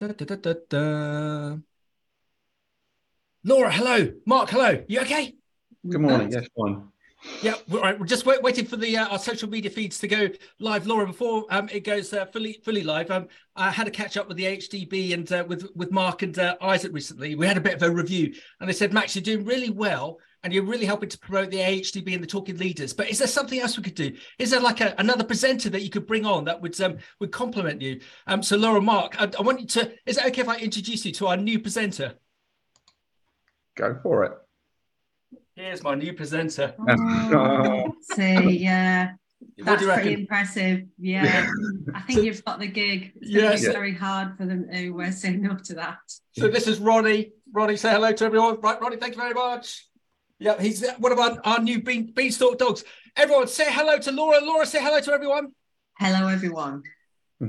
Da, da, da, da, Laura, hello. Mark, hello. You okay? Good morning. Yes, fine. Yeah, all right. We're just wait, waiting for the uh, our social media feeds to go live, Laura. Before um, it goes uh, fully fully live, um, I had a catch up with the HDB and uh, with with Mark and uh, Isaac recently. We had a bit of a review, and they said, Max, you're doing really well, and you're really helping to promote the AHDB and the Talking Leaders. But is there something else we could do? Is there like a, another presenter that you could bring on that would um, would complement you? Um, so Laura, Mark, I, I want you to. Is it okay if I introduce you to our new presenter? Go for it. Here's my new presenter. Oh, see, yeah. That's pretty reckon? impressive. Yeah. I think you've got the gig. It's gonna Yes. be very hard for them to uh, say no to that. So this is Ronnie. Ronnie, say hello to everyone. Right, Ronnie, thank you very much. Yeah, he's one of our, our new bean, beanstalk dogs. Everyone, say hello to Laura. Laura, say hello to everyone. Hello, everyone.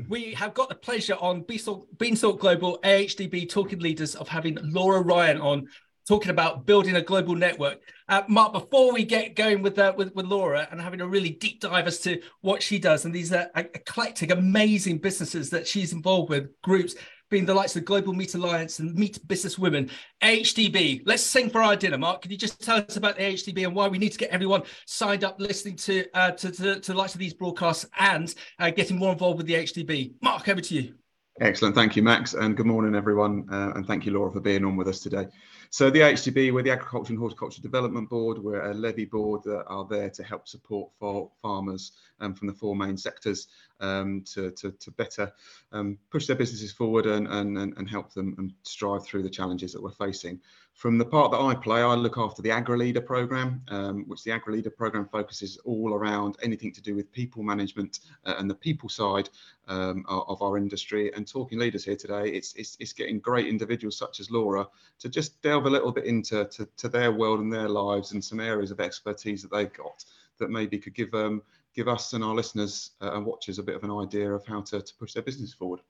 We have got the pleasure on Beanstalk, Beanstalk Global AHDB Talking Leaders of having Laura Ryan on talking about building a global network. Uh, Mark, before we get going with, uh, with with Laura and having a really deep dive as to what she does and these uh, eclectic, amazing businesses that she's involved with, groups being the likes of the Global Meat Alliance and Meat Business Women, HDB. Let's sing for our dinner, Mark. Can you just tell us about the HDB and why we need to get everyone signed up, listening to uh, to, to, to the likes of these broadcasts and uh, getting more involved with the HDB? Mark, over to you. Excellent. Thank you, Max. And good morning, everyone. Uh, and thank you, Laura, for being on with us today. So, the HDB, we're the Agriculture and Horticulture Development Board. We're a levy board that are there to help support for farmers um, from the four main sectors um, to, to, to better um, push their businesses forward and, and, and and help them and strive through the challenges that we're facing. From the part that I play, I look after the AgriLeader program, um, which the AgriLeader program focuses all around anything to do with people management uh, and the people side um, of our industry. And talking leaders here today, it's, it's, it's getting great individuals such as Laura to just delve a little bit into to, to their world and their lives and some areas of expertise that they've got that maybe could give um, give us and our listeners uh, and watchers a bit of an idea of how to, to push their business forward.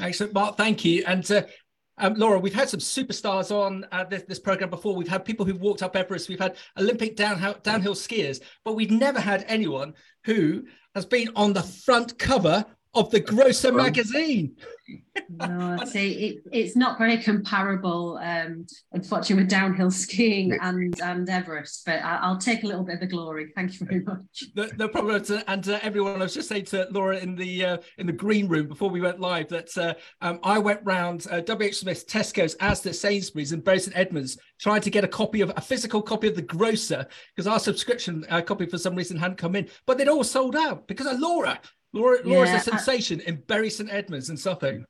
Excellent, Mark. Thank you. And uh, um, Laura, we've had some superstars on uh, this, this program before. We've had people who've walked up Everest. We've had Olympic downhill, downhill skiers, but we've never had anyone who has been on the front cover of the Grocer magazine. No, see, it, it's not very comparable, um, unfortunately, with downhill skiing and, and Everest, but I, I'll take a little bit of the glory. Thank you very much. No, no problem. Uh, And uh, everyone, I was just saying to Laura in the uh, in the green room before we went live that uh, um, I went round uh, WH Smith, Tesco's, Asda, Sainsbury's, and Bury St Edmunds trying to get a copy of a physical copy of the Grocer because our subscription uh, copy for some reason hadn't come in, but they'd all sold out because of Laura. Laura, Laura's Yeah, a I- sensation in Bury St Edmunds in Suffolk.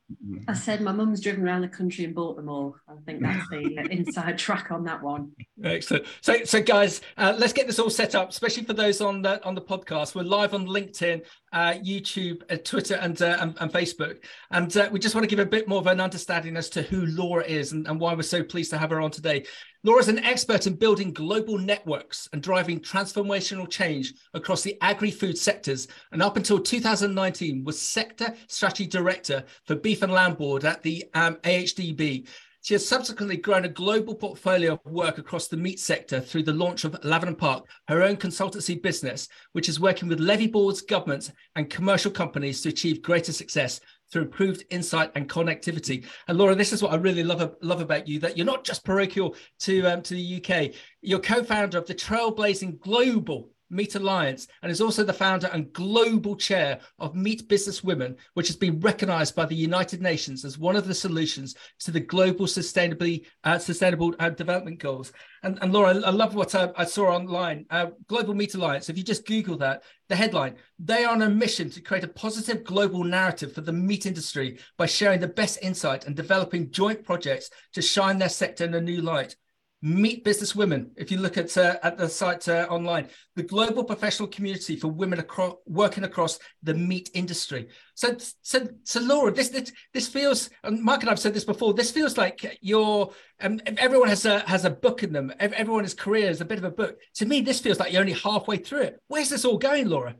I said my mum's driven around the country and bought them all. I think that's the uh, inside track on that one. Excellent. So, so guys, uh, let's get this all set up, especially for those on the on the podcast. We're live on LinkedIn, uh, YouTube, uh, Twitter, and, uh, and and Facebook, and uh, we just want to give a bit more of an understanding as to who Laura is and, and why we're so pleased to have her on today. Laura's an expert in building global networks and driving transformational change across the agri-food sectors, and up until 2019 was sector strategy director for beef and lamb board at the um, AHDB. She has subsequently grown a global portfolio of work across the meat sector through the launch of Lavenham Park, her own consultancy business, which is working with levy boards, governments, and commercial companies to achieve greater success through improved insight and connectivity. And Laura, this is what I really love, love about you that you're not just parochial to, um, to the UK, you're co founder of the trailblazing global Meat Alliance and is also the founder and global chair of Meat Business Women, which has been recognized by the United Nations as one of the solutions to the global sustainably uh, sustainable uh, development goals. And, and Laura, I love what I, I saw online. Uh, global Meat Alliance, if you just Google that, the headline, they are on a mission to create a positive global narrative for the meat industry by sharing the best insight and developing joint projects to shine their sector in a new light. Meat Business Women, if you look at uh, at the site uh, online, the global professional community for women across, working across the meat industry. So, so, so Laura, this this, this feels, and Mark and I've said this before. This feels like you're. Um, everyone has a has a book in them. Ev- Everyone's career is a bit of a book. To me, this feels like you're only halfway through it. Where's this all going, Laura?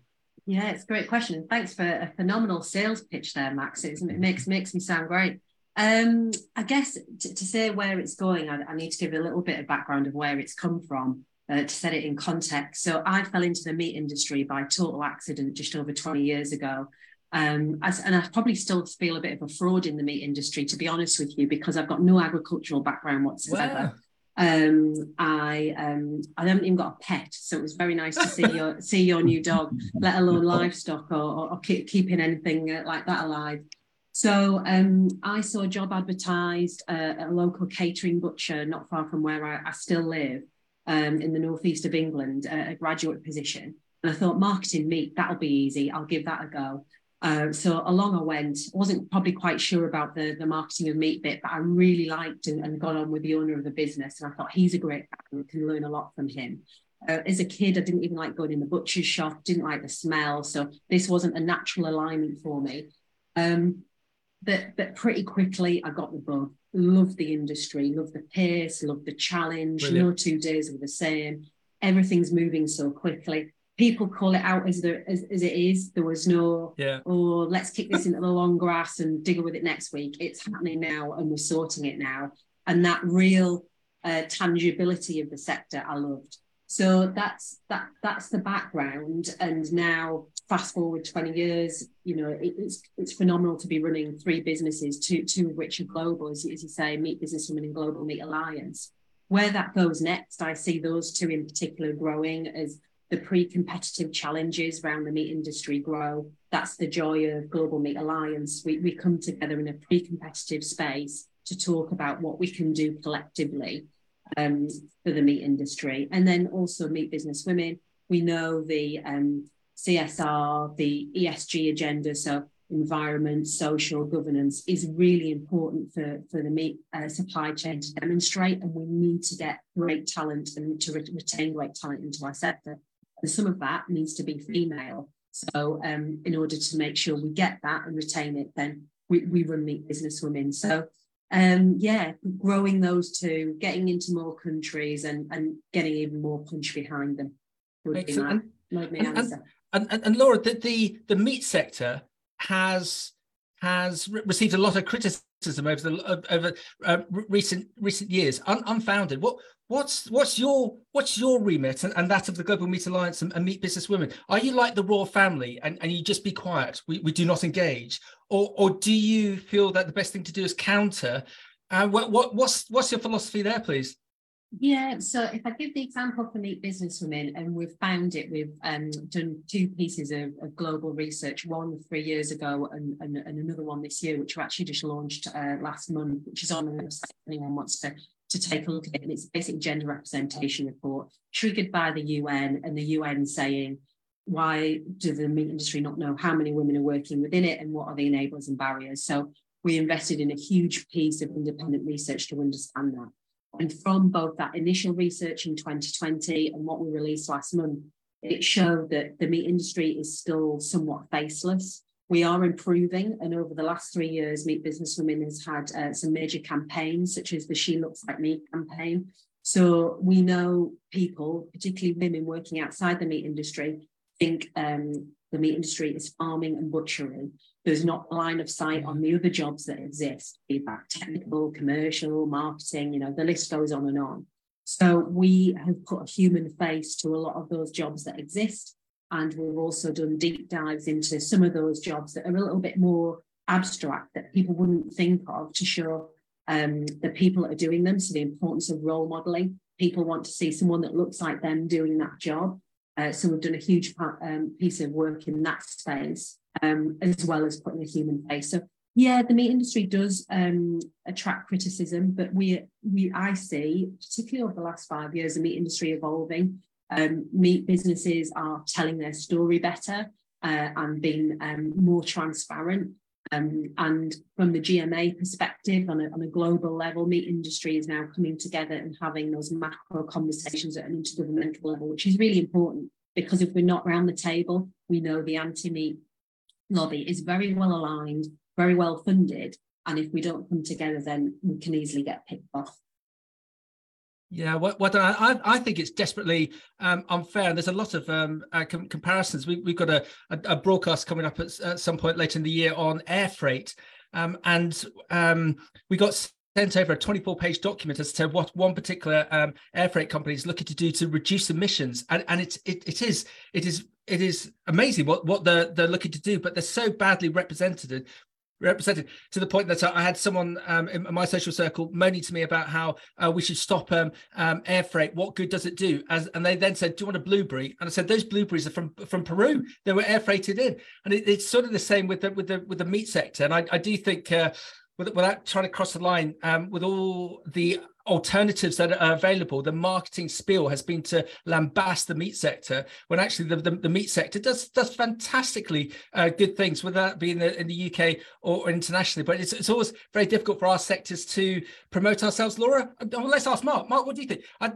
Yeah, it's a great question. Thanks for a phenomenal sales pitch there, Max. It's, it makes makes me sound great. Um, I guess to, to say where it's going, I, I need to give a little bit of background of where it's come from uh, to set it in context. So I fell into the meat industry by total accident just over 20 years ago. Um, as, and I probably still feel a bit of a fraud in the meat industry, to be honest with you, because I've got no agricultural background whatsoever. Wow. Um, I um, I haven't even got a pet, so it was very nice to see your see your new dog, let alone livestock or, or, or keep, keeping anything uh, like that alive. So um, I saw a job advertised uh, at a local catering butcher not far from where I, I still live um, in the northeast of England, uh, a graduate position. And I thought, marketing meat, that'll be easy. I'll give that a go. Uh, so along I went. I wasn't probably quite sure about the, the marketing of meat bit, but I really liked and, and got on with the owner of the business. And I thought he's a great guy. can learn a lot from him. Uh, as a kid, I didn't even like going in the butcher's shop, didn't like the smell. So this wasn't a natural alignment for me. Um, but, but pretty quickly, I got the bug. Loved the industry, loved the pace, loved the challenge. Brilliant. No two days were the same. Everything's moving so quickly people call it out as, the, as, as it is. There was no, yeah. oh, let's kick this into the long grass and digger with it next week. It's happening now and we're sorting it now. And that real uh, tangibility of the sector, I loved. So that's that that's the background. And now, fast forward 20 years, you know, it, it's it's phenomenal to be running three businesses, two two of which are global, as, as you say, Meat Business Women and Global Meat Alliance. Where that goes next, I see those two in particular growing as the pre-competitive challenges around the meat industry grow. That's the joy of Global Meat Alliance. We, we come together in a pre-competitive space to talk about what we can do collectively um, for the meat industry. And then also meat business women. We know the um, CSR, the ESG agenda, so environment, social governance is really important for, for the meat uh, supply chain to demonstrate. And we need to get great talent and to re- retain great talent into our sector. And some of that needs to be female. So um, in order to make sure we get that and retain it, then we, we run Meat Business Women. So um, yeah, growing those two, getting into more countries and, and getting even more punch behind them would Excellent. be my, my answer. And, and, and Laura, the, the, the meat sector has has received a lot of criticism over the over uh, recent recent years, un, unfounded. What What's what's your what's your remit and, and that of the Global Meat Alliance and, and, Meat Business Women? Are you like the royal family and, and you just be quiet? We, we do not engage, or or do you feel that the best thing to do is counter? And uh, what, what what's what's your philosophy there, please? Yeah, so if I give the example for Meat Business Women, and we've found it, we've um, done two pieces of, of, global research, one three years ago and, and, and, another one this year, which we actually just launched uh, last month, which is on if anyone wants to to take a look at it. And it's basic gender representation report triggered by the UN and the UN saying, why do the meat industry not know how many women are working within it and what are the enablers and barriers? So we invested in a huge piece of independent research to understand that. And from both that initial research in 2020 and what we released last month, it showed that the meat industry is still somewhat faceless we are improving. And over the last three years, Meat Business Women has had uh, some major campaigns, such as the She Looks Like Me campaign. So we know people, particularly women working outside the meat industry, think um, the meat industry is farming and butchery. There's not line of sight on the other jobs that exist, be that technical, commercial, marketing, you know, the list goes on and on. So we have put a human face to a lot of those jobs that exist. And we've also done deep dives into some of those jobs that are a little bit more abstract that people wouldn't think of to show um, the people that are doing them. So the importance of role modeling. People want to see someone that looks like them doing that job. Uh, so we've done a huge part, um, piece of work in that space, um, as well as putting a human face. So yeah, the meat industry does um, attract criticism, but we we I see, particularly over the last five years, the meat industry evolving um, meat businesses are telling their story better uh, and being um, more transparent. Um, and from the GMA perspective, on a, on a, global level, meat industry is now coming together and having those macro conversations at an intergovernmental level, which is really important because if we're not around the table, we know the anti-meat lobby is very well aligned, very well funded, and if we don't come together, then we can easily get picked off. Yeah, what, what I, I think it's desperately um, unfair. And there's a lot of um, uh, com- comparisons. We, have got a, a, a, broadcast coming up at, at, some point later in the year on air freight. Um, and um, we got sent over a 24 page document as to what one particular um, air freight company is looking to do to reduce emissions and, and it's it, it is it is it is amazing what what they're they're looking to do but they're so badly represented represented to the point that I had someone um, in my social circle moaning to me about how uh, we should stop um, um, air freight. What good does it do? As, and they then said, "Do you want a blueberry?" And I said, "Those blueberries are from from Peru. They were air freighted in." And it, it's sort of the same with the with the with the meat sector. And I, I do think. Uh, without trying to cross the line, um, with all the alternatives that are available. The marketing spiel has been to lambast the meat sector, when actually the, the, the meat sector does does fantastically uh, good things, whether that be in the, in the UK or internationally. But it's, it's always very difficult for our sectors to promote ourselves. Laura, uh, well, let's ask Mark. Mark, what do you think? I,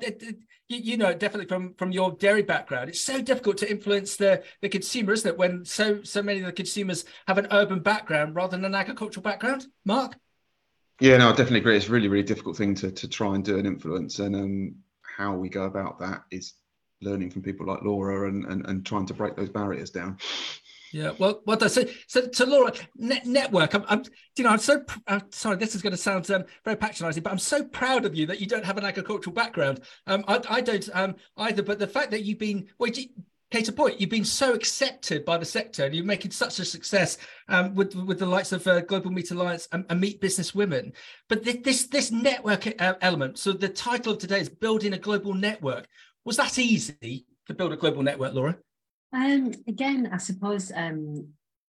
you, you, know, definitely from from your dairy background, it's so difficult to influence the the consumer, isn't it? When so so many of the consumers have an urban background rather than an agricultural background. Mark. Yeah, no, I definitely agree. It's a really, really difficult thing to to try and do an influence, and um, how we go about that is learning from people like Laura and and, and trying to break those barriers down. Yeah, well, what I say, so to Laura, net, network. I'm, I'm, you know, I'm so I'm sorry. This is going to sound um, very patronising, but I'm so proud of you that you don't have an agricultural background. Um, I, I don't um, either. But the fact that you've been, well, in point, you've been so accepted by the sector and you're making such a success um, with with the likes of uh, Global Meat Alliance and, and Meat Business Women. But th- this this network uh, element. So the title of today is building a global network. Was that easy to build a global network, Laura? Um, again, I suppose, um,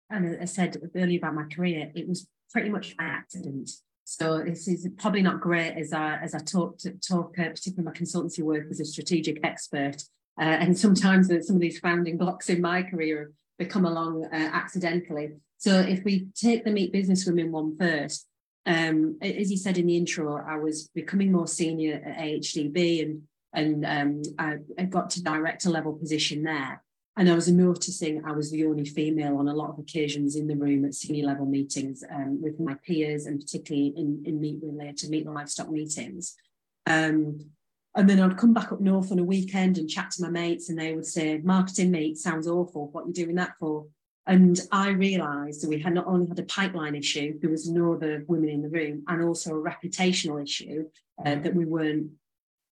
and I said earlier about my career, it was pretty much by accident. So this is probably not great as I as I talk to, talk uh, particularly my consultancy work as a strategic expert. Uh, and sometimes some of these founding blocks in my career have come along uh, accidentally. So if we take the Meat Business Women one first, um, as you said in the intro, I was becoming more senior at AHDB and and um, I, I, got to director level position there. And I was noticing I was the only female on a lot of occasions in the room at senior level meetings um, with my peers and particularly in, in meat related meat and livestock meetings. Um, and then I'd come back up north on a weekend and chat to my mates, and they would say, Marketing mate, sounds awful. What are you doing that for? And I realised that we had not only had a pipeline issue, there was no other women in the room, and also a reputational issue uh, that we weren't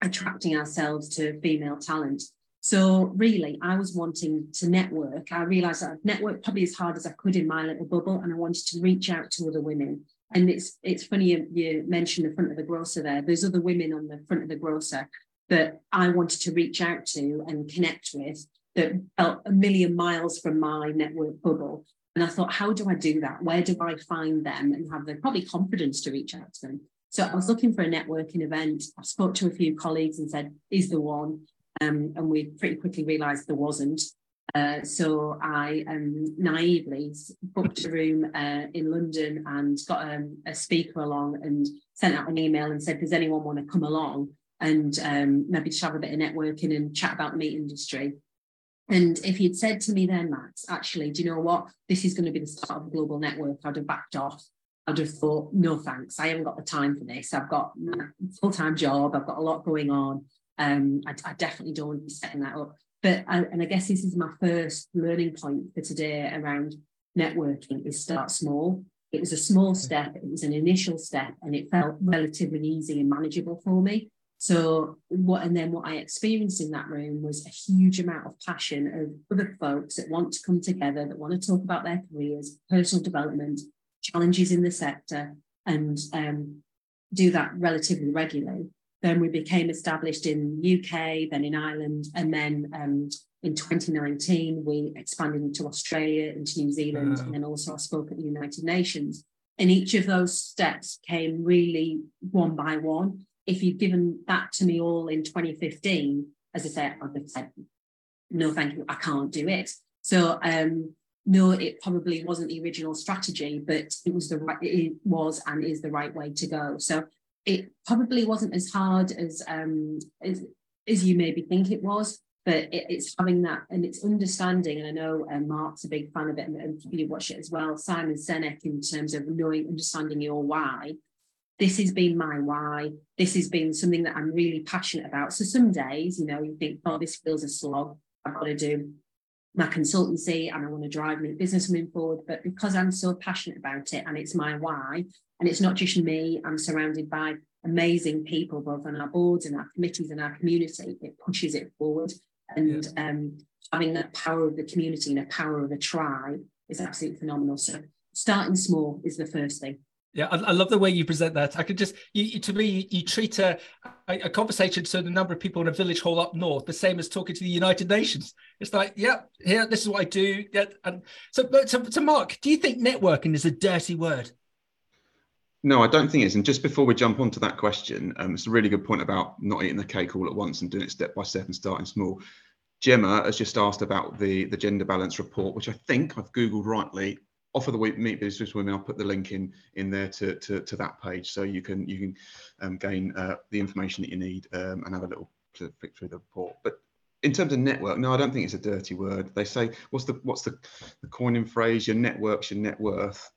attracting ourselves to female talent. So really, I was wanting to network. I realised that I'd networked probably as hard as I could in my little bubble, and I wanted to reach out to other women and it's it's funny you, you mentioned the front of the grocer there. There's other women on the front of the grocer that I wanted to reach out to and connect with that felt a million miles from my network bubble. And I thought, how do I do that? Where do I find them and have the probably confidence to reach out to them? So I was looking for a networking event. I spoke to a few colleagues and said, is the one? Um, and we pretty quickly realized there wasn't. Uh, so I um, naively booked a room uh, in London and got um, a speaker along and sent out an email and said, does anyone want to come along and um, maybe just have a bit of networking and chat about the meat industry? And if you'd said to me then, Max, actually, do you know what? This is going to be the start of a global network, I'd have backed off. I'd have thought, no thanks, I haven't got the time for this. I've got a full-time job, I've got a lot going on. Um, I, I definitely don't want to be setting that up. But and I guess this is my first learning point for today around networking is start small. It was a small step, it was an initial step, and it felt relatively easy and manageable for me. So what and then what I experienced in that room was a huge amount of passion of other folks that want to come together, that want to talk about their careers, personal development, challenges in the sector, and um, do that relatively regularly. Then we became established in UK, then in Ireland, and then um, in 2019 we expanded into Australia, into New Zealand, wow. and then also I spoke at the United Nations. And each of those steps came really one by one. If you'd given that to me all in 2015, as I said, I'd have said, no, thank you, I can't do it. So um, no, it probably wasn't the original strategy, but it was the right, it was and is the right way to go. So it probably wasn't as hard as um, as, as you maybe think it was, but it, it's having that and it's understanding. And I know um, Mark's a big fan of it, and, and you watch it as well. Simon Sinek, in terms of knowing, understanding your why. This has been my why. This has been something that I'm really passionate about. So some days, you know, you think, oh, this feels a slog. I've got to do my consultancy and I want to drive my business moving forward. But because I'm so passionate about it and it's my why, and it's not just me, I'm surrounded by amazing people, both on our boards and our committees and our community, it pushes it forward. And yeah. um, having that power of the community and the power of a tribe is absolutely phenomenal. So starting small is the first thing. Yeah, I, I, love the way you present that. I could just, you, you, to me, you, treat a, a, conversation to the number of people in a village hall up north the same as talking to the United Nations. It's like, yeah, here, this is what I do. Yeah, and so, to, to Mark, do you think networking is a dirty word? No, I don't think it is. And just before we jump onto that question, um, it's a really good point about not eating the cake all at once and doing it step by step and starting small. Gemma has just asked about the, the gender balance report, which I think I've Googled rightly offer the week Meat Business Women i'll put the link in in there to to, to that page. So you can you can um, gain uh, the information that you need um, and have a little flick through the report. But in terms of network no i don't think it's a dirty word. They say what's the what's the, the coining phrase? Your network's your net worth.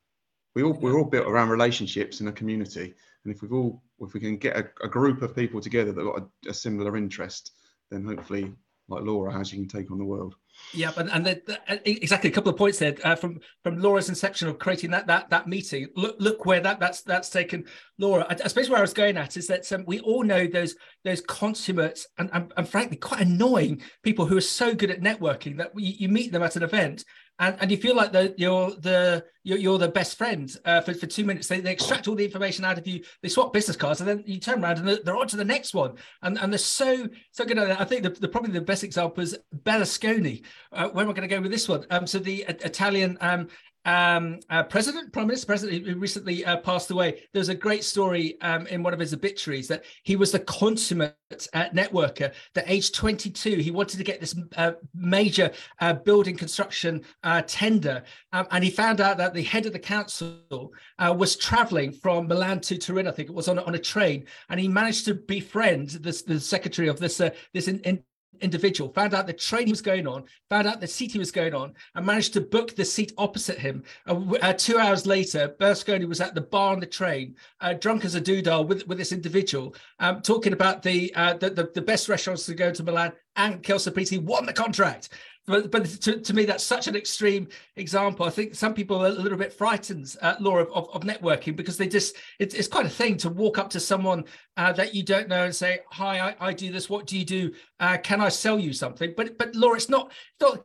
We all we're all built around relationships in a community. And if we've all if we can get a, a group of people together that got a, a similar interest then hopefully like laura has you can take on the world yeah, and, and the, the, uh, exactly a couple of points there uh, from from Laura's inception of creating that that that meeting. Look look where that that's that's taken Laura. I, I suppose where I was going at is that um, we all know those those consummate and, and, and frankly quite annoying people who are so good at networking that you, you meet them at an event and, and you feel like the, you're the you're, you're the best friend uh, for, for two minutes. They, they extract all the information out of you. They swap business cards, and then you turn around and they're, they're on to the next one. And and they're so so good. I think the, the probably the best example is Berlusconi. Uh, where am I going to go with this one? Um, so the uh, Italian um, um, uh, president, prime minister, president, who recently uh, passed away. There's a great story um, in one of his obituaries that he was the consummate uh, networker. That age 22, he wanted to get this uh, major uh, building construction uh, tender, um, and he found out that the head of the council was traveling from Milan to Turin. I think it was on on a train, and he managed to befriend the secretary of this this in, in individual, found out the train he was going on, found out the seat he was going on, and managed to book the seat opposite him. Uh, uh, two hours later, Berlusconi was at the bar on the train, uh, drunk as a doodah with, with this individual, um, talking about the, uh, the, the, the best restaurants to go to Milan, and Kelso He won the contract but but to, to me that's such an extreme example i think some people are a little bit frightened uh, laura of, of, networking because they just it's, it's quite a thing to walk up to someone uh, that you don't know and say hi I, I do this what do you do uh, can i sell you something but but laura it's not not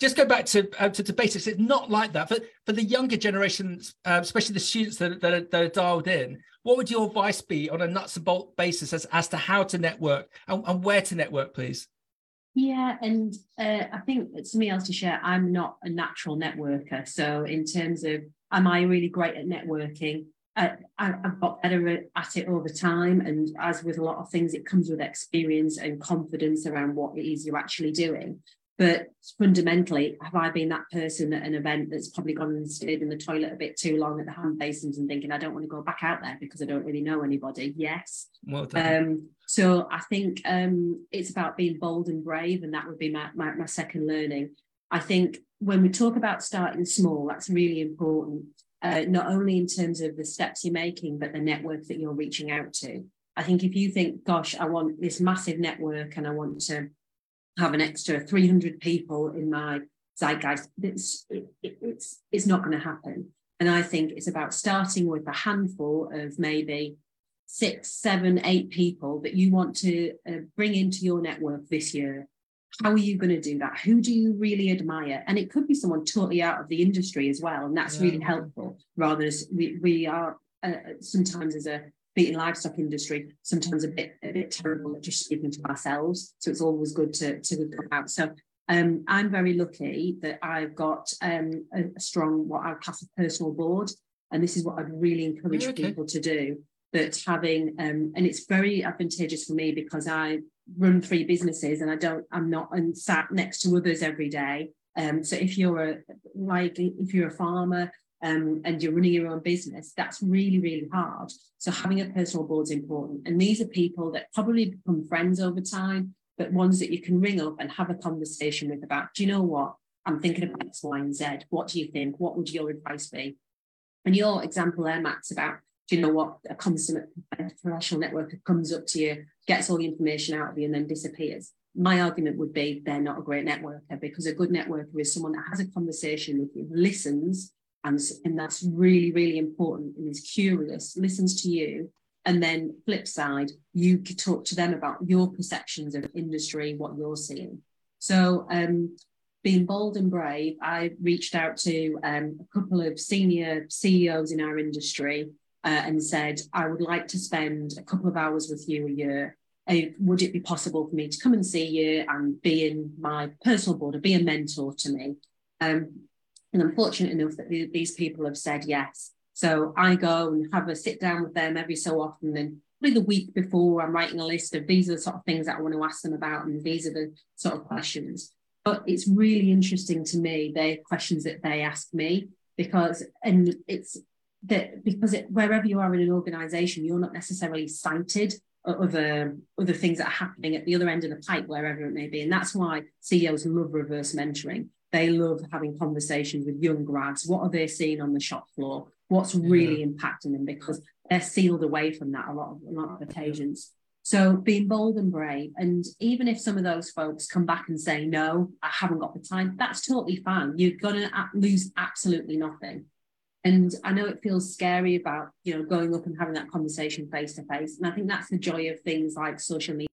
just go back to, uh, to, to basics. It's not like that for for the younger generations, uh, especially the students that, that are, that, are, dialed in. What would your advice be on a nuts and bolt basis as, as to how to network and, and where to network, please? Yeah, and uh, I think something else to share. I'm not a natural networker, so in terms of am I really great at networking? Uh, I, have got better at it over time, and as with a lot of things, it comes with experience and confidence around what it is you're actually doing. But fundamentally, have I been that person at an event that's probably gone and stayed in the toilet a bit too long at the hand basins and thinking, I don't want to go back out there because I don't really know anybody? Yes. Well um, so I think um, it's about being bold and brave, and that would be my, my, my second learning. I think when we talk about starting small, that's really important, uh, not only in terms of the steps you're making, but the network that you're reaching out to. I think if you think, gosh, I want this massive network and I want to have an extra 300 people in my zeitgeist, it's, it, it's, it's not going to happen. And I think it's about starting with a handful of maybe six, seven, eight people that you want to uh, bring into your network this year. How are you going to do that? Who do you really admire? And it could be someone totally out of the industry as well. And that's yeah. really helpful. Rather, as we, we are uh, sometimes as a beating livestock industry sometimes a bit a bit terrible at just speaking to ourselves. So it's always good to to come out. So um, I'm very lucky that I've got um, a, a, strong what I would class a personal board, and this is what I'd really encourage okay. people to do. That having um, and it's very advantageous for me because I run three businesses and I don't I'm not and sat next to others every day. Um, so if you're a like if you're a farmer um, and you're running your own business, that's really, really hard. So having a personal board is important. And these are people that probably become friends over time, but ones that you can ring up and have a conversation with about, do you know what? I'm thinking about X, Y, and Z. What do you think? What would your advice be? And your example there, Max, about do you know what a consummate professional networker comes up to you, gets all the information out of you, and then disappears. my argument would be they're not a great networker because a good networker is someone that has a conversation with you, listens, and, and that's really, really important and is curious, listens to you. And then flip side, you could talk to them about your perceptions of industry, what you're seeing. So um, being bold and brave, I reached out to um, a couple of senior CEOs in our industry uh, and said, I would like to spend a couple of hours with you a year. Uh, would it be possible for me to come and see you and be in my personal board or be a mentor to me? Um, and I'm fortunate enough that these people have said yes. So I go and have a sit down with them every so often. And probably the week before, I'm writing a list of these are the sort of things that I want to ask them about, and these are the sort of questions. But it's really interesting to me, the questions that they ask me, because, and it's that because it, wherever you are in an organization, you're not necessarily cited other um, other things that are happening at the other end of the pipe, wherever it may be. And that's why CEOs love reverse mentoring they love having conversations with young grads. What are they seeing on the shop floor? What's really yeah. impacting them? Because they're sealed away from that a lot of, a lot of occasions. So being bold and brave, and even if some of those folks come back and say, no, I haven't got the time, that's totally fine. You're going to lose absolutely nothing. And I know it feels scary about, you know, going up and having that conversation face to face. And I think that's the joy of things like social media.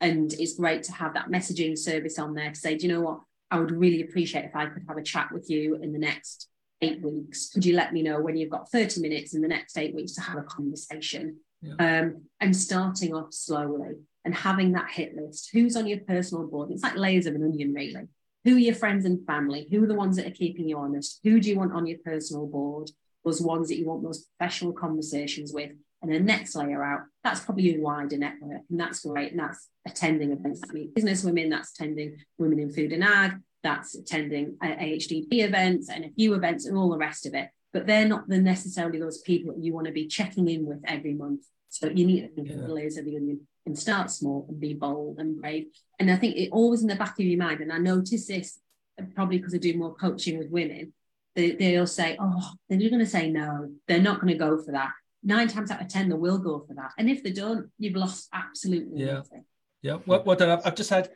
And it's great to have that messaging service on there to say, do you know what? I would really appreciate if I could have a chat with you in the next eight weeks. Could you let me know when you've got 30 minutes in the next eight weeks to have a conversation? Yeah. Um, and starting off slowly and having that hit list. Who's on your personal board? It's like layers of an onion, really. Who are your friends and family? Who are the ones that are keeping you honest? Who do you want on your personal board? Those ones that you want those professional conversations with. And the next layer out, that's probably a wider network. And that's great. And that's attending events that Meat Business Women, that's attending women in food and ag, that's attending uh, AHDB events and a few events and all the rest of it. But they're not the necessarily those people that you want to be checking in with every month. So you need to think yeah. of the layers of the onion and start small and be bold and brave. And I think it always in the back of your mind, and I notice this uh, probably because I do more coaching with women, they, they'll say, oh, they're going to say no, they're not going to go for that nine times out of ten they will go for that. And if they don't you've lost absolutely yeah. nothing. yeah. Well, well done. I've, I've just had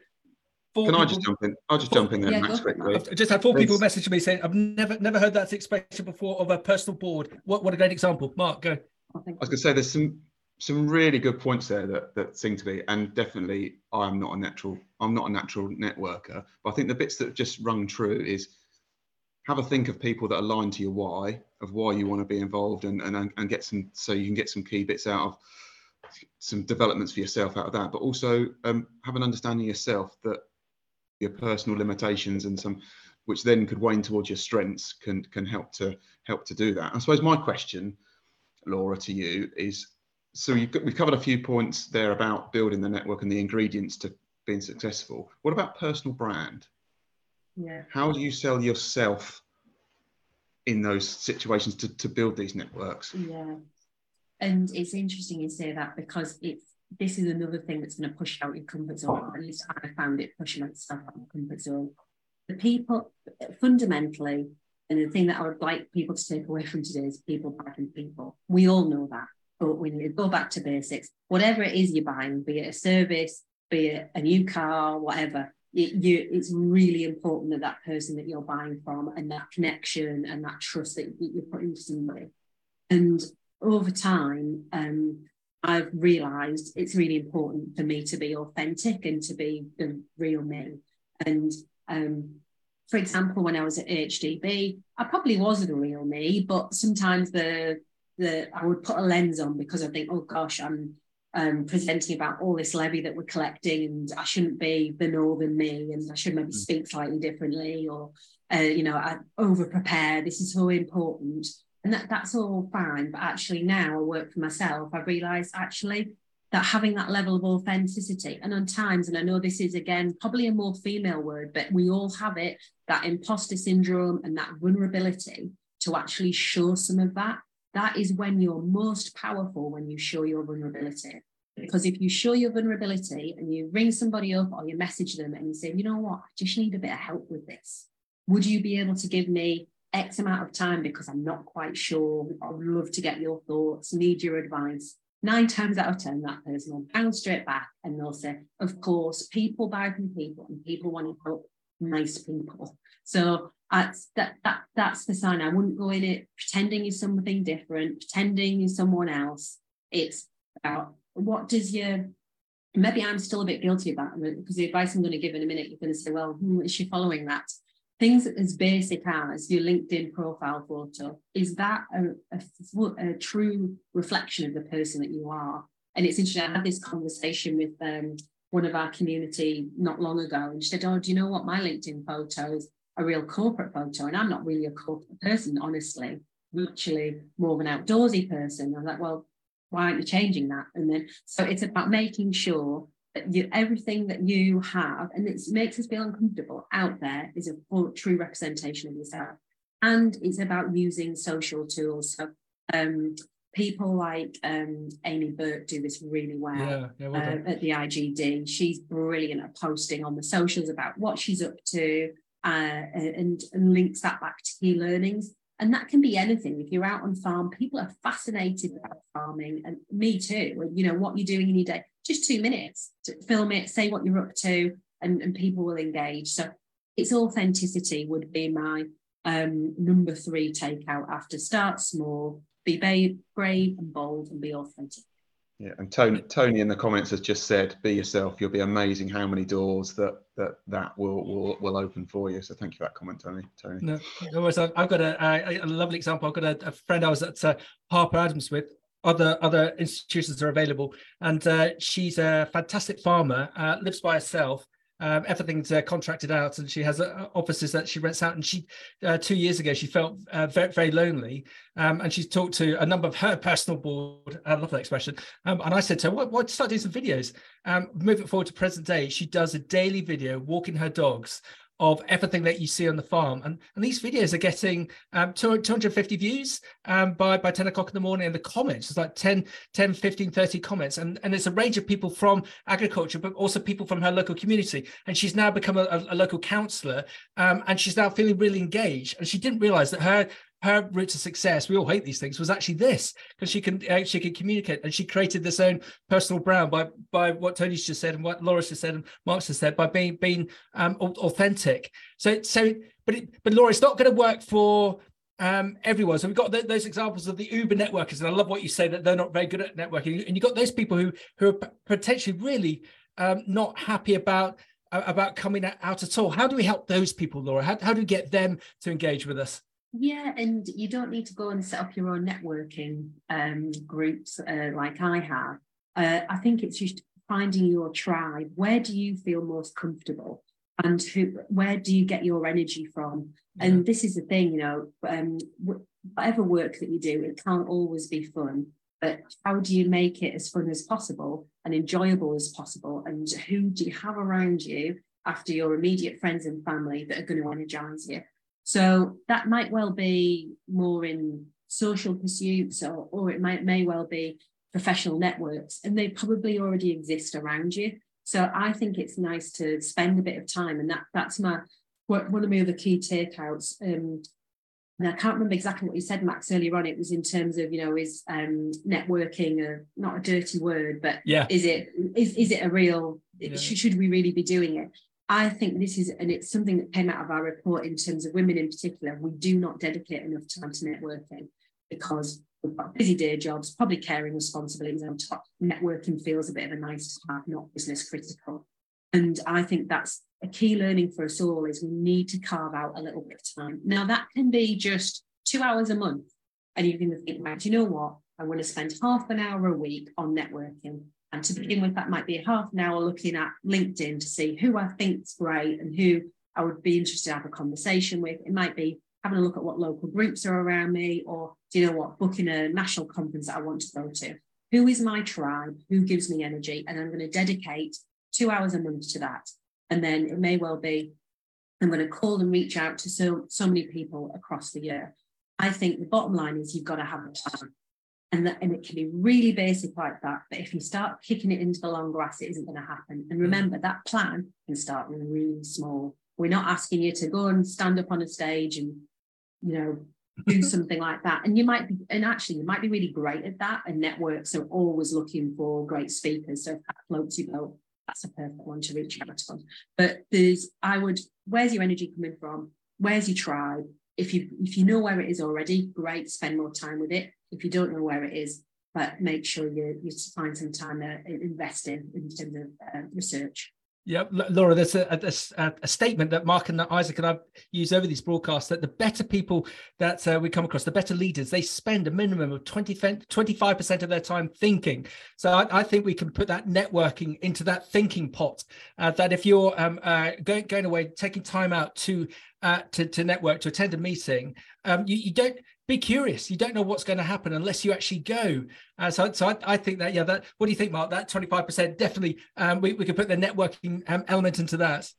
four can people, i just jump in? I'll just four, jump in there yeah, Max, quickly. i've just had four people message me saying i've never never heard that expression before of a personal board. What, what a great example. Mark go. I was going to say there's some some really good points there that that seem to be and definitely i'm not a natural i'm not a natural networker but i think the bits that have just rung true is have a think of people that align to your why of why you want to be involved and, and and get some so you can get some key bits out of some developments for yourself out of that but also um, have an understanding yourself that your personal limitations and some which then could wane towards your strengths can can help to help to do that. I suppose my question laura to you is so you've got, we've covered a few points there about building the network and the ingredients to being successful. What about personal brand? Yeah. How do you sell yourself in those situations to, to build these networks? Yeah. And it's interesting you say that because it's this is another thing that's going to push out your comfort zone. At least I found it pushing myself out of my comfort zone. The people fundamentally, and the thing that I would like people to take away from today is people backing people. We all know that. But we need to go back to basics. Whatever it is you're buying, be it a service, be it a new car, whatever, it, you, it's really important that that person that you're buying from and that connection and that trust that you're putting into somebody. And over time, um, I've realised it's really important for me to be authentic and to be the real me. And um, for example, when I was at HDB, I probably was the real me, but sometimes the the I would put a lens on because I think, oh gosh, I'm um, presenting about all this levy that we're collecting and I shouldn't be the northern me and I should maybe mm. speak slightly differently or uh, you know I over prepare this is so important and that, that's all fine but actually now I work for myself I've realized actually that having that level of authenticity and on times and I know this is again probably a more female word but we all have it that imposter syndrome and that vulnerability to actually show some of that that is when you're most powerful when you show your vulnerability. Because if you show your vulnerability and you ring somebody up or you message them and you say, you know what, I just need a bit of help with this. Would you be able to give me X amount of time because I'm not quite sure? I would love to get your thoughts, need your advice. nine times out of 10, that person will bounce straight back and they'll say, Of course, people buy from people and people want to help nice people. So that's that, that that's the sign. I wouldn't go in it pretending you're something different, pretending you're someone else. It's about what does your maybe I'm still a bit guilty about it because the advice I'm going to give in a minute, you're going to say, well, hmm, is she following that? things as basic as your LinkedIn profile photo, is that a, a, a, true reflection of the person that you are? And it's interesting, I had this conversation with um, one of our community not long ago, and she said, Oh, do you know what? My LinkedIn photo is a real corporate photo, and I'm not really a corporate person, honestly. I'm actually more of an outdoorsy person. I'm like, Well, why aren't you changing that? And then, so it's about making sure you, everything that you have, and it makes us feel uncomfortable out there, is a full, true representation of yourself. And it's about using social tools. So, um, people like um, Amy Burke do this really well, yeah, yeah, well uh, at the IGD. She's brilliant at posting on the socials about what she's up to uh, and, and links that back to key learnings. And that can be anything. If you're out on farm, people are fascinated about farming, and me too. You know what you're doing in your day just two minutes to film it, say what you're up to, and, and people will engage. So its authenticity would be my um, number three takeout after start small, be brave and bold, and be authentic. Yeah, and Tony, Tony in the comments has just said, "Be yourself. You'll be amazing. How many doors that that that will will, will open for you." So thank you for that comment, Tony. Tony. No, I've got a, a, a lovely example. I've got a, a friend I was at uh, Harper Adams with other other institutions are available. And uh, she's a fantastic farmer, uh, lives by herself. Um, everything's uh, contracted out, and she has uh, offices that she rents out. And she, uh, two years ago, she felt uh, very, very lonely, um, and she's talked to a number of her personal board. I love that expression. Um, and I said to her, "Why, why start doing some videos?" Um, move it forward to present day. She does a daily video walking her dogs of everything that you see on the farm. And, and these videos are getting um, 250 views um, by, by 10 o'clock in the morning. And the comments, it's like 10, 10, 15, 30 comments. And, and it's a range of people from agriculture, but also people from her local community. And she's now become a, a, a local councillor um, and she's now feeling really engaged. And she didn't realize that her her route to success, we all hate these things, was actually this because she can uh, she can communicate and she created this own personal brand by by what Tony's just said and what Laura's just said and Mark's just said by being being um, authentic. So so but it, but Laura, it's not going to work for um, everyone. So we've got th- those examples of the Uber networkers, and I love what you say that they're not very good at networking. And you've got those people who who are p- potentially really um, not happy about about coming out at all. How do we help those people, Laura? How, how do we get them to engage with us? Yeah, and you don't need to go and set up your own networking um, groups uh, like I have. Uh, I think it's just finding your tribe. Where do you feel most comfortable? And who, where do you get your energy from? Yeah. And this is the thing, you know, um, whatever work that you do, it can't always be fun. But how do you make it as fun as possible and enjoyable as possible? And who do you have around you after your immediate friends and family that are going to energize you? So that might well be more in social pursuits or, or it might may well be professional networks and they probably already exist around you. So I think it's nice to spend a bit of time and that that's my one of my other key takeouts. Um, and I can't remember exactly what you said, Max, earlier on. It was in terms of, you know, is um, networking a, not a dirty word, but yeah. is it is is it a real? Yeah. Should, should we really be doing it? I think this is, and it's something that came out of our report in terms of women in particular, we do not dedicate enough time to networking because we've got busy day jobs, probably caring responsibilities on top. Networking feels a bit of a nice have, not business critical. And I think that's a key learning for us all is we need to carve out a little bit of time. Now that can be just two hours a month. And you can think, right, you know what? I want to spend half an hour a week on networking. And to begin mm. with, that might be a half an hour looking at LinkedIn to see who I think's great and who I would be interested to have a conversation with. It might be having a look at what local groups are around me, or do you know what, booking a national conference that I want to go to. Who is my tribe? Who gives me energy? And I'm going to dedicate two hours a month to that. And then it may well be I'm going to call and reach out to so, so many people across the year. I think the bottom line is you've got to have a plan and that and it can be really basic like that but if you start kicking it into the long grass it isn't going to happen and remember that plan can start really small we're not asking you to go and stand up on a stage and you know do something like that. And you might be, and actually, you might be really great at that. And networks are always looking for great speakers. So if that floats your boat, that's a perfect one to reach out on. But there's, I would, where's your energy coming from? Where's your tribe? If you if you know where it is already, great, spend more time with it. If you don't know where it is, but make sure you you find some time to invest in terms of uh, research. Yeah, Laura, there's a, a, a, statement that Mark and Isaac and I've used over these broadcasts that the better people that uh, we come across, the better leaders, they spend a minimum of 20, 25% of their time thinking. So I, I, think we can put that networking into that thinking pot. Uh, that if you're um, uh, going, going away, taking time out to uh, to, to network, to attend a meeting, um, you, you don't be curious. You don't know what's going to happen unless you actually go. Uh, so, so I, I, think that yeah. That what do you think, Mark? That twenty five percent definitely. Um, we we could put the networking um, element into that.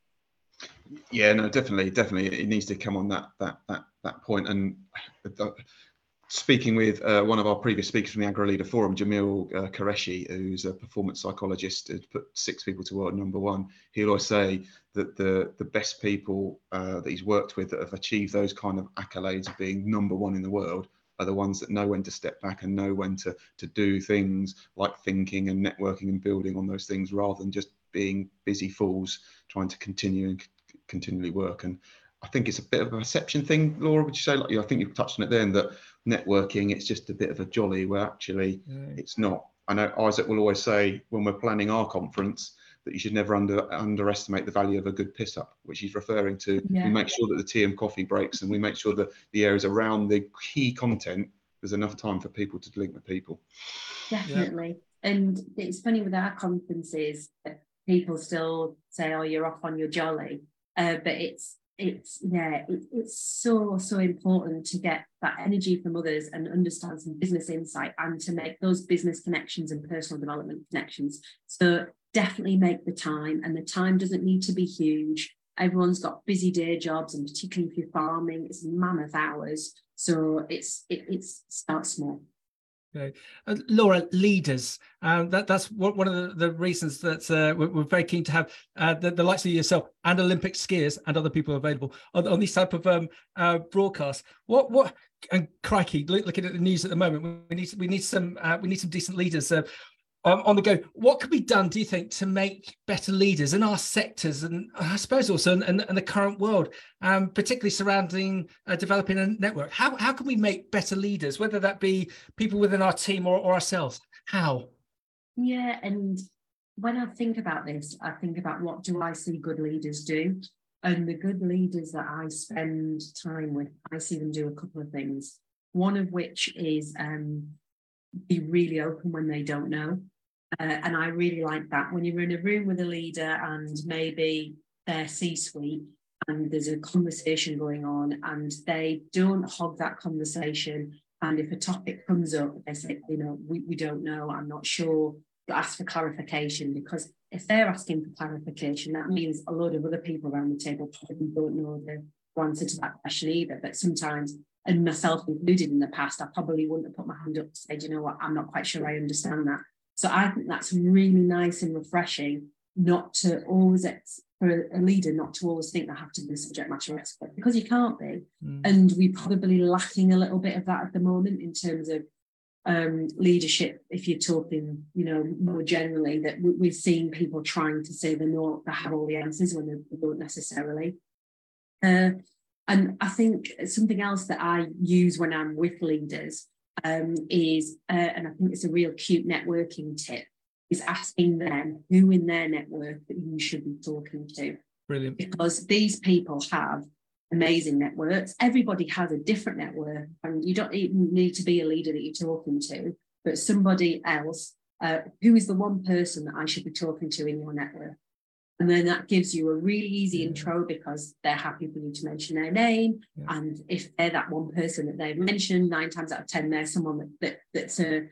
Yeah, no, definitely, definitely. It needs to come on that that that that point. And uh, speaking with uh, one of our previous speakers from the Agri Leader Forum, Jamil uh, Qureshi, who's a performance psychologist, who's put six people to world number one. He'll always say that the the best people uh, that he's worked with that have achieved those kind of accolades of being number one in the world are the ones that know when to step back and know when to to do things like thinking and networking and building on those things rather than just being busy fools trying to continue and continually work and I think it's a bit of a perception thing, Laura. Would you say? Like, I think you've touched on it then that networking, it's just a bit of a jolly where actually it's not. I know Isaac will always say when we're planning our conference that you should never under, underestimate the value of a good piss up, which he's referring to. Yeah. We make sure that the tea and coffee breaks and we make sure that the areas around the key content, there's enough time for people to link with people. Definitely. Yeah. And it's funny with our conferences, people still say, oh, you're off on your jolly. Uh, but it's it's yeah it, it's so so important to get that energy from others and understand some business insight and to make those business connections and personal development connections. So definitely make the time and the time doesn't need to be huge. Everyone's got busy day jobs and particularly if you're farming it's mammoth hours. So it's it, it's start small Okay. Uh, Laura, leaders. Um, that, that's one of the, the reasons that uh, we're, we're, very keen to have uh, the, the, likes of yourself and Olympic skiers and other people available on, on these type of um, uh, broadcasts. What what and crikey, looking at the news at the moment, we need we need some uh, we need some decent leaders. Um, on the go. What could be done, do you think, to make better leaders in our sectors and I suppose also in, in, in the current world, um, particularly surrounding uh, developing a network? How, how can we make better leaders, whether that be people within our team or, or ourselves? How? Yeah, and when I think about this, I think about what do I see good leaders do? And the good leaders that I spend time with, I see them do a couple of things. One of which is um, be really open when they don't know. Uh, and I really like that when you're in a room with a leader and maybe their C suite and there's a conversation going on and they don't hog that conversation. And if a topic comes up, they say, you know, we, we don't know, I'm not sure, ask for clarification because if they're asking for clarification, that means a lot of other people around the table probably don't know the answer to that question either. But sometimes and myself included in the past, I probably wouldn't have put my hand up to say, you know what, I'm not quite sure I understand that. So I think that's really nice and refreshing not to always, ex- for a leader, not to always think they have to be a subject matter expert because you can't be. Mm. And we're probably lacking a little bit of that at the moment in terms of um, leadership. If you're talking, you know, more generally, that we've seen people trying to say they know they have all the answers when they don't necessarily. Uh, and I think something else that I use when I'm with leaders um, is, uh, and I think it's a real cute networking tip, is asking them who in their network that you should be talking to. Brilliant. Because these people have amazing networks. Everybody has a different network, and you don't even need to be a leader that you're talking to, but somebody else. Uh, who is the one person that I should be talking to in your network? And then that gives you a really easy intro because they're happy for you to mention their name. Yeah. And if they're that one person that they've mentioned, nine times out of 10, they're someone that, that that's a,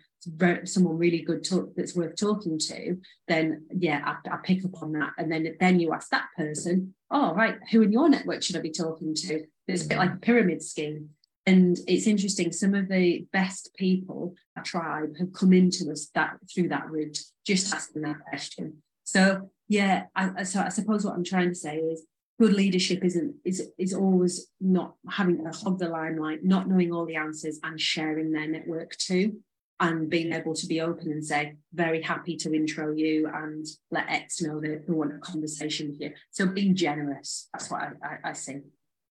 someone really good talk, that's worth talking to, then yeah, I, I, pick up on that. And then, then you ask that person, oh, right, who in your network should I be talking to? It's a bit mm. like a pyramid scheme. And it's interesting, some of the best people, a tribe, have come into us that through that route, just asking that question. So yeah, I, so I suppose what I'm trying to say is good leadership isn't is is always not having to hog the limelight, not knowing all the answers and sharing their network too, and being able to be open and say, very happy to intro you and let X know that they want a conversation with you. So being generous, that's what I, I, I see.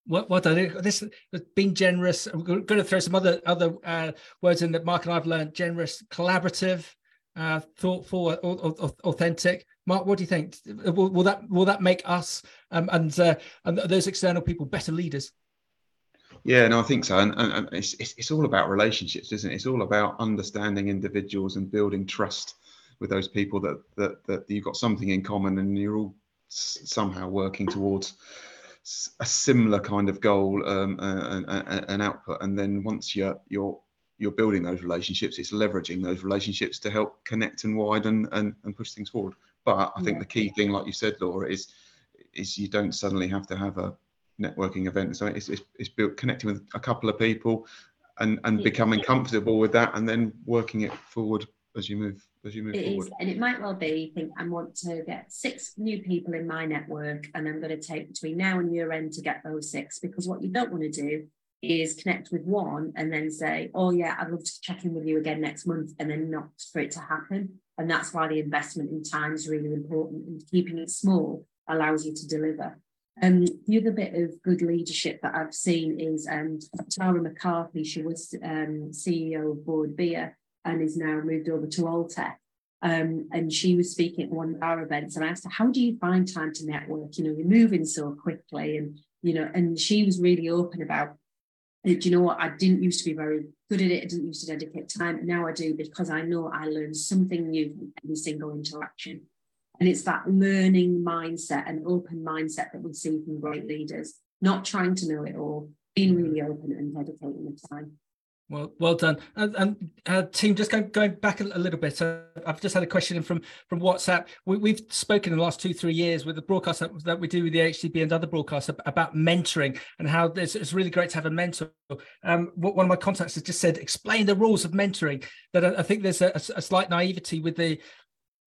What what this being generous. I'm going to throw some other other uh, words in that Mark and I've learned: generous, collaborative, uh, thoughtful, authentic. Mark, what do you think? Will, will that will that make us um, and uh, and those external people better leaders? Yeah, no, I think so. And, and, it's, it's, it's all about relationships, isn't it? It's all about understanding individuals and building trust with those people that that that you've got something in common and you're all somehow working towards a similar kind of goal um, and output. And then once you're you're you're building those relationships, it's leveraging those relationships to help connect and widen and, and push things forward. But I think the key thing, like you said, Laura, is is you don't suddenly have to have a networking event. So it's, it's, it's built connecting with a couple of people and, and becoming comfortable with that and then working it forward as you move as you move it forward. Is, and it might well be you think I want to get six new people in my network and I'm going to take between now and year end to get those six because what you don't want to do is connect with one and then say, oh yeah, I'd love to check in with you again next month and then not for it to happen. And that's why the investment in time is really important and keeping it small allows you to deliver. And um, the other bit of good leadership that I've seen is um, Tara McCarthy. She was um, CEO of Bord Bia and is now moved over to Alltech. Um, and she was speaking at one of our events, and I asked her, "How do you find time to network? You know, you're moving so quickly, and you know." And she was really open about do you know what? I didn't used to be very good at it. I didn't used to dedicate time. Now I do because I know I learn something new from every single interaction. And it's that learning mindset and open mindset that we see from great leaders, not trying to know it all, being mm-hmm. really open and dedicating the time. Well, well done. And, and uh, team, just going, going back a, a little bit. I've just had a question from from WhatsApp. We, have spoken in the last two three years with the broadcast that, that, we do with the AHDB and other broadcasts about mentoring and how it's, it's really great to have a mentor. Um, one of my contacts has just said, explain the rules of mentoring. That I, I think there's a, a, slight naivety with the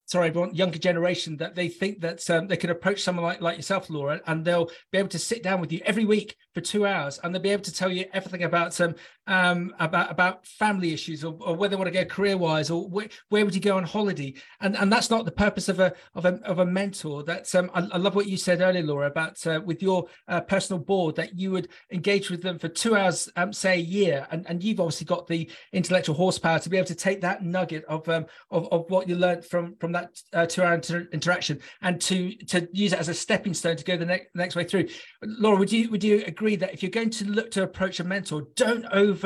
sorry, everyone, younger generation that they think that um, they can approach someone like, like yourself, Laura, and they'll be able to sit down with you every week for two hours, and they'll be able to tell you everything about um, um about about family issues or, or where they want to go career wise or where, where would you go on holiday, and and that's not the purpose of a of a of a mentor. That's um, I, I love what you said earlier, Laura, about uh, with your uh, personal board that you would engage with them for two hours, um, say a year, and and you've obviously got the intellectual horsepower to be able to take that nugget of um of, of what you learned from from that uh, two-hour inter- interaction and to to use it as a stepping stone to go the next next way through. Laura, would you would you agree that if you're going to look to approach a mentor, don't over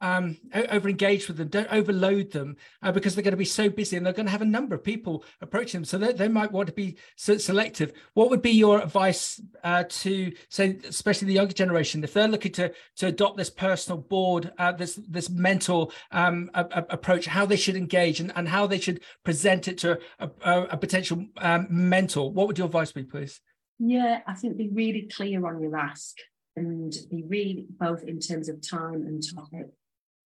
um, over engage with them, don't overload them uh, because they're going to be so busy and they're going to have a number of people approaching them. So they, they might want to be so selective. What would be your advice uh, to say, especially the younger generation, if they're looking to to adopt this personal board, uh, this this mentor um, a, a approach, how they should engage and, and how they should present it to a, a, a potential um, mentor? What would your advice be, please? Yeah, I think be really clear on your ask and be really both in terms of time and topic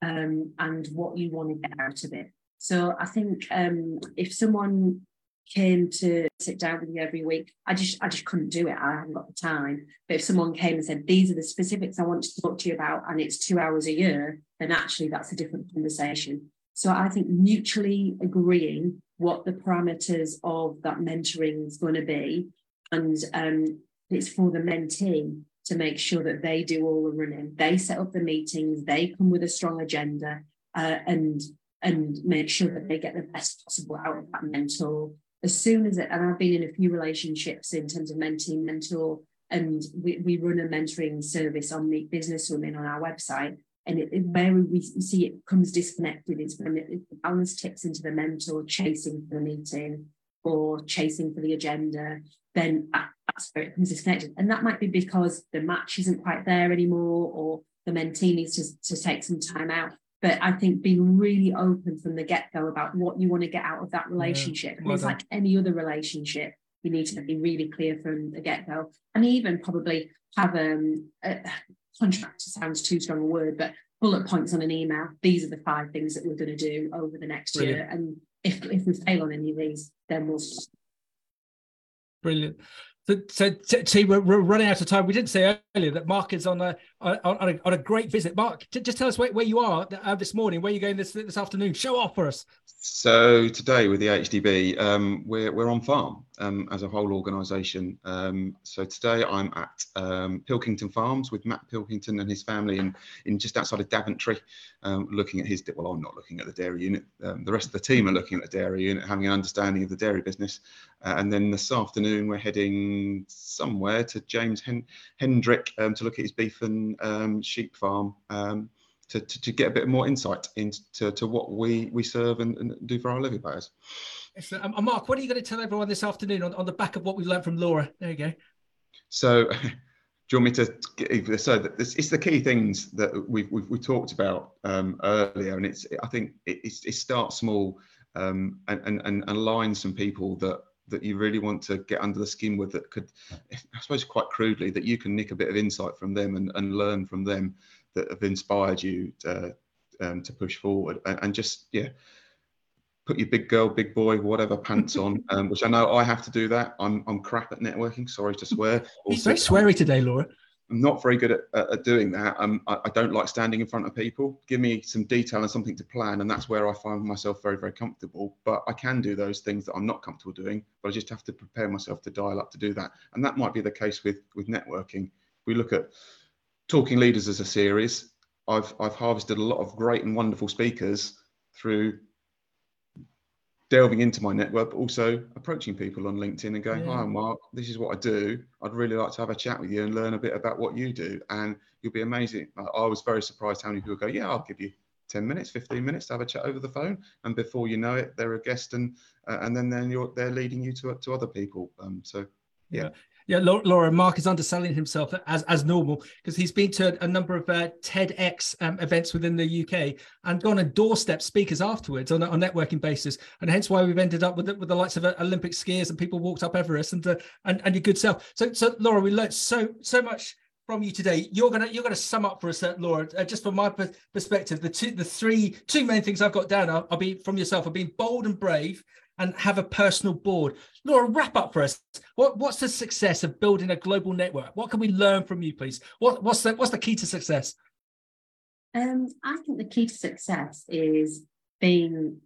um, and what you want to get out of it. So I think um, if someone came to sit down with you every week, I just I just couldn't do it. I haven't got the time. But if someone came and said, these are the specifics I want to talk to you about, and it's two hours a year, then actually that's a different conversation. So I think mutually agreeing what the parameters of that mentoring is going to be, and um, it's for the mentee to make sure that they do all the running. They set up the meetings, they come with a strong agenda, uh, and and make sure that they get the best possible out of that mentor. As soon as it, and I've been in a few relationships in terms of mentee mentor, and we, we run a mentoring service on Meat Business Women on our website. And it, it, where we see it comes disconnected is when it, the balance tips into the mentor chasing for the meeting or chasing for the agenda, then it becomes disconnected. And that might be because the match isn't quite there anymore, or the mentee needs to, to take some time out. But I think being really open from the get go about what you want to get out of that relationship. Yeah, well it's like any other relationship, you need to be really clear from the get go. And even probably have um, a contract, sounds too strong a word, but bullet points on an email. These are the five things that we're going to do over the next Brilliant. year. And if, if we fail on any of these, then we'll Brilliant. So, so we're, we're, running out of time. We didn't say earlier that Mark is on a on a, on a great visit. Mark, just tell us where, where you are uh, this morning. Where are you going this this afternoon? Show off for us. So today with the AHDB, um, we're we're on farm um, as a whole organisation. Um, so today I'm at um, Pilkington Farms with Matt Pilkington and his family in in just outside of Daventry, um, looking at his. Well, I'm not looking at the dairy unit. Um, the rest of the team are looking at the dairy unit, having an understanding of the dairy business. Uh, and then this afternoon we're heading somewhere to James Hen- Hendrick to look at his beef and um, sheep farm um, to, to, to, get a bit more insight into to what we we serve and, and do for our levy payers. Excellent. Um, Mark, what are you going to tell everyone this afternoon on, on the back of what we've learned from Laura? There you go. So, do you want me to? So this, it's the key things that we've we've, we talked about um, earlier, and it's I think it, it starts small um, and, and and align some people that that you really want to get under the skin with that could, I suppose, quite crudely, that you can nick a bit of insight from them and, and learn from them that have inspired you to, um, to push forward and, and, just, yeah, put your big girl, big boy, whatever pants on, um, which I know I have to do that. I'm, I'm crap at networking. Sorry to swear. He's very sweary today, Laura. I'm not very good at, at doing that. Um, I, I, don't like standing in front of people. Give me some detail and something to plan, and that's where I find myself very, very comfortable. But I can do those things that I'm not comfortable doing, but I just have to prepare myself to dial up to do that. And that might be the case with with networking. We look at talking leaders as a series. I've I've harvested a lot of great and wonderful speakers through delving into my network, but also approaching people on LinkedIn and going, yeah. "Hi, Mark. This is what I do. I'd really like to have a chat with you and learn a bit about what you do." And you'll be amazing. I was very surprised how many people go, "Yeah, I'll give you 10 minutes, 15 minutes to have a chat over the phone." And before you know it, they're a guest, and uh, and then then you're they're leading you to to other people. Um, so yeah. Yeah. Laura, Mark is underselling himself as, as normal because he's been to a number of uh, TEDx um, events within the UK and gone and doorstep speakers afterwards on a, on networking basis, and hence why we've ended up with the, with the likes of uh, Olympic skiers and people walked up Everest and uh, and and your good self. So so Laura, we learned so so much from you today. You're gonna you're gonna sum up for us, uh, Laura. Uh, just from my perspective, the two the three two main things I've got down are, are be from yourself are being bold and brave and have a personal board. Laura, wrap up for us. What, what's the success of building a global network? What can we learn from you, please? What, what's the what's the key to success? Um, I think the key to success is being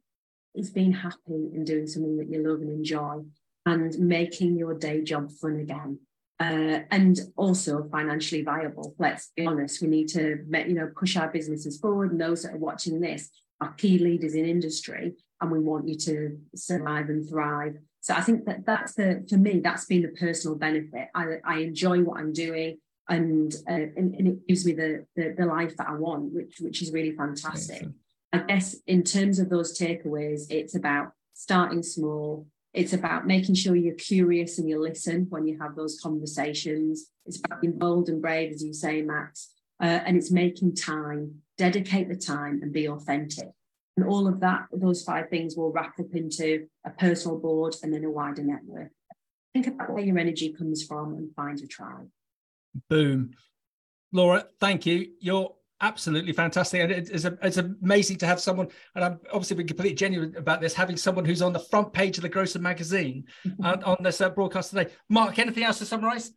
is being happy and doing something that you love and enjoy, and making your day job fun again. Uh, and also financially viable. Let's be honest, we need to you know push our businesses forward. And those that are watching this are key leaders in industry and we want you to survive and thrive. So I think that that's the for me that's been the personal benefit. I, I enjoy what I'm doing, and, uh, and, and it gives me the, the, the life that I want, which which is really fantastic. I guess in terms of those takeaways, it's about starting small. It's about making sure you're curious and you listen when you have those conversations. It's about being bold and brave, as you say, Max. Uh, and it's making time, dedicate the time, and be authentic. And all of that, those five things will wrap up into a personal board and then a wider network. Think about where your energy comes from and find a tribe. Boom. Laura, thank you. You're absolutely fantastic. And it's, a, it's amazing to have someone, and I'm obviously being completely genuine about this, having someone who's on the front page of the Grocer magazine uh, on this uh, broadcast today. Mark, anything else to summarize?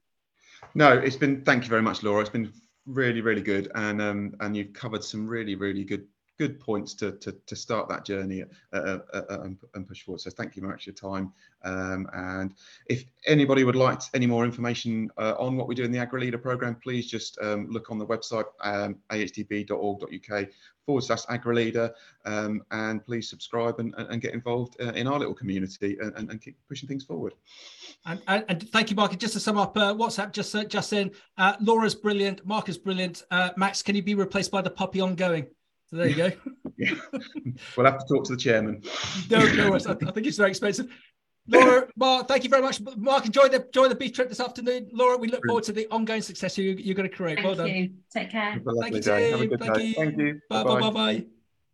No, it's been, thank you very much, Laura. It's been really, really good. And, um, and you've covered some really, really good good points to, to, to start that journey uh, uh, uh, and, and, push forward. So thank you very much for your time. Um, and if anybody would like any more information uh, on what we do in the AgriLeader program, please just um, look on the website um, ahdb.org.uk forward slash AgriLeader um, and please subscribe and, and get involved uh, in our little community and, and, keep pushing things forward. And, and, thank you, Mark. Just to sum up, uh, WhatsApp just uh, just in, uh, Laura's brilliant, Mark is brilliant. Uh, Max, can you be replaced by the puppy ongoing? So there you go. yeah. We'll have to talk to the chairman. no, no, I, think it's very expensive. Laura, Mark, thank you very much. Mark, enjoy the enjoy the beach trip this afternoon. Laura, we look forward to the ongoing success you, you're going to create. Thank well you. Take care. Thank you, Have a good thank day. You. Thank you. Bye bye bye bye.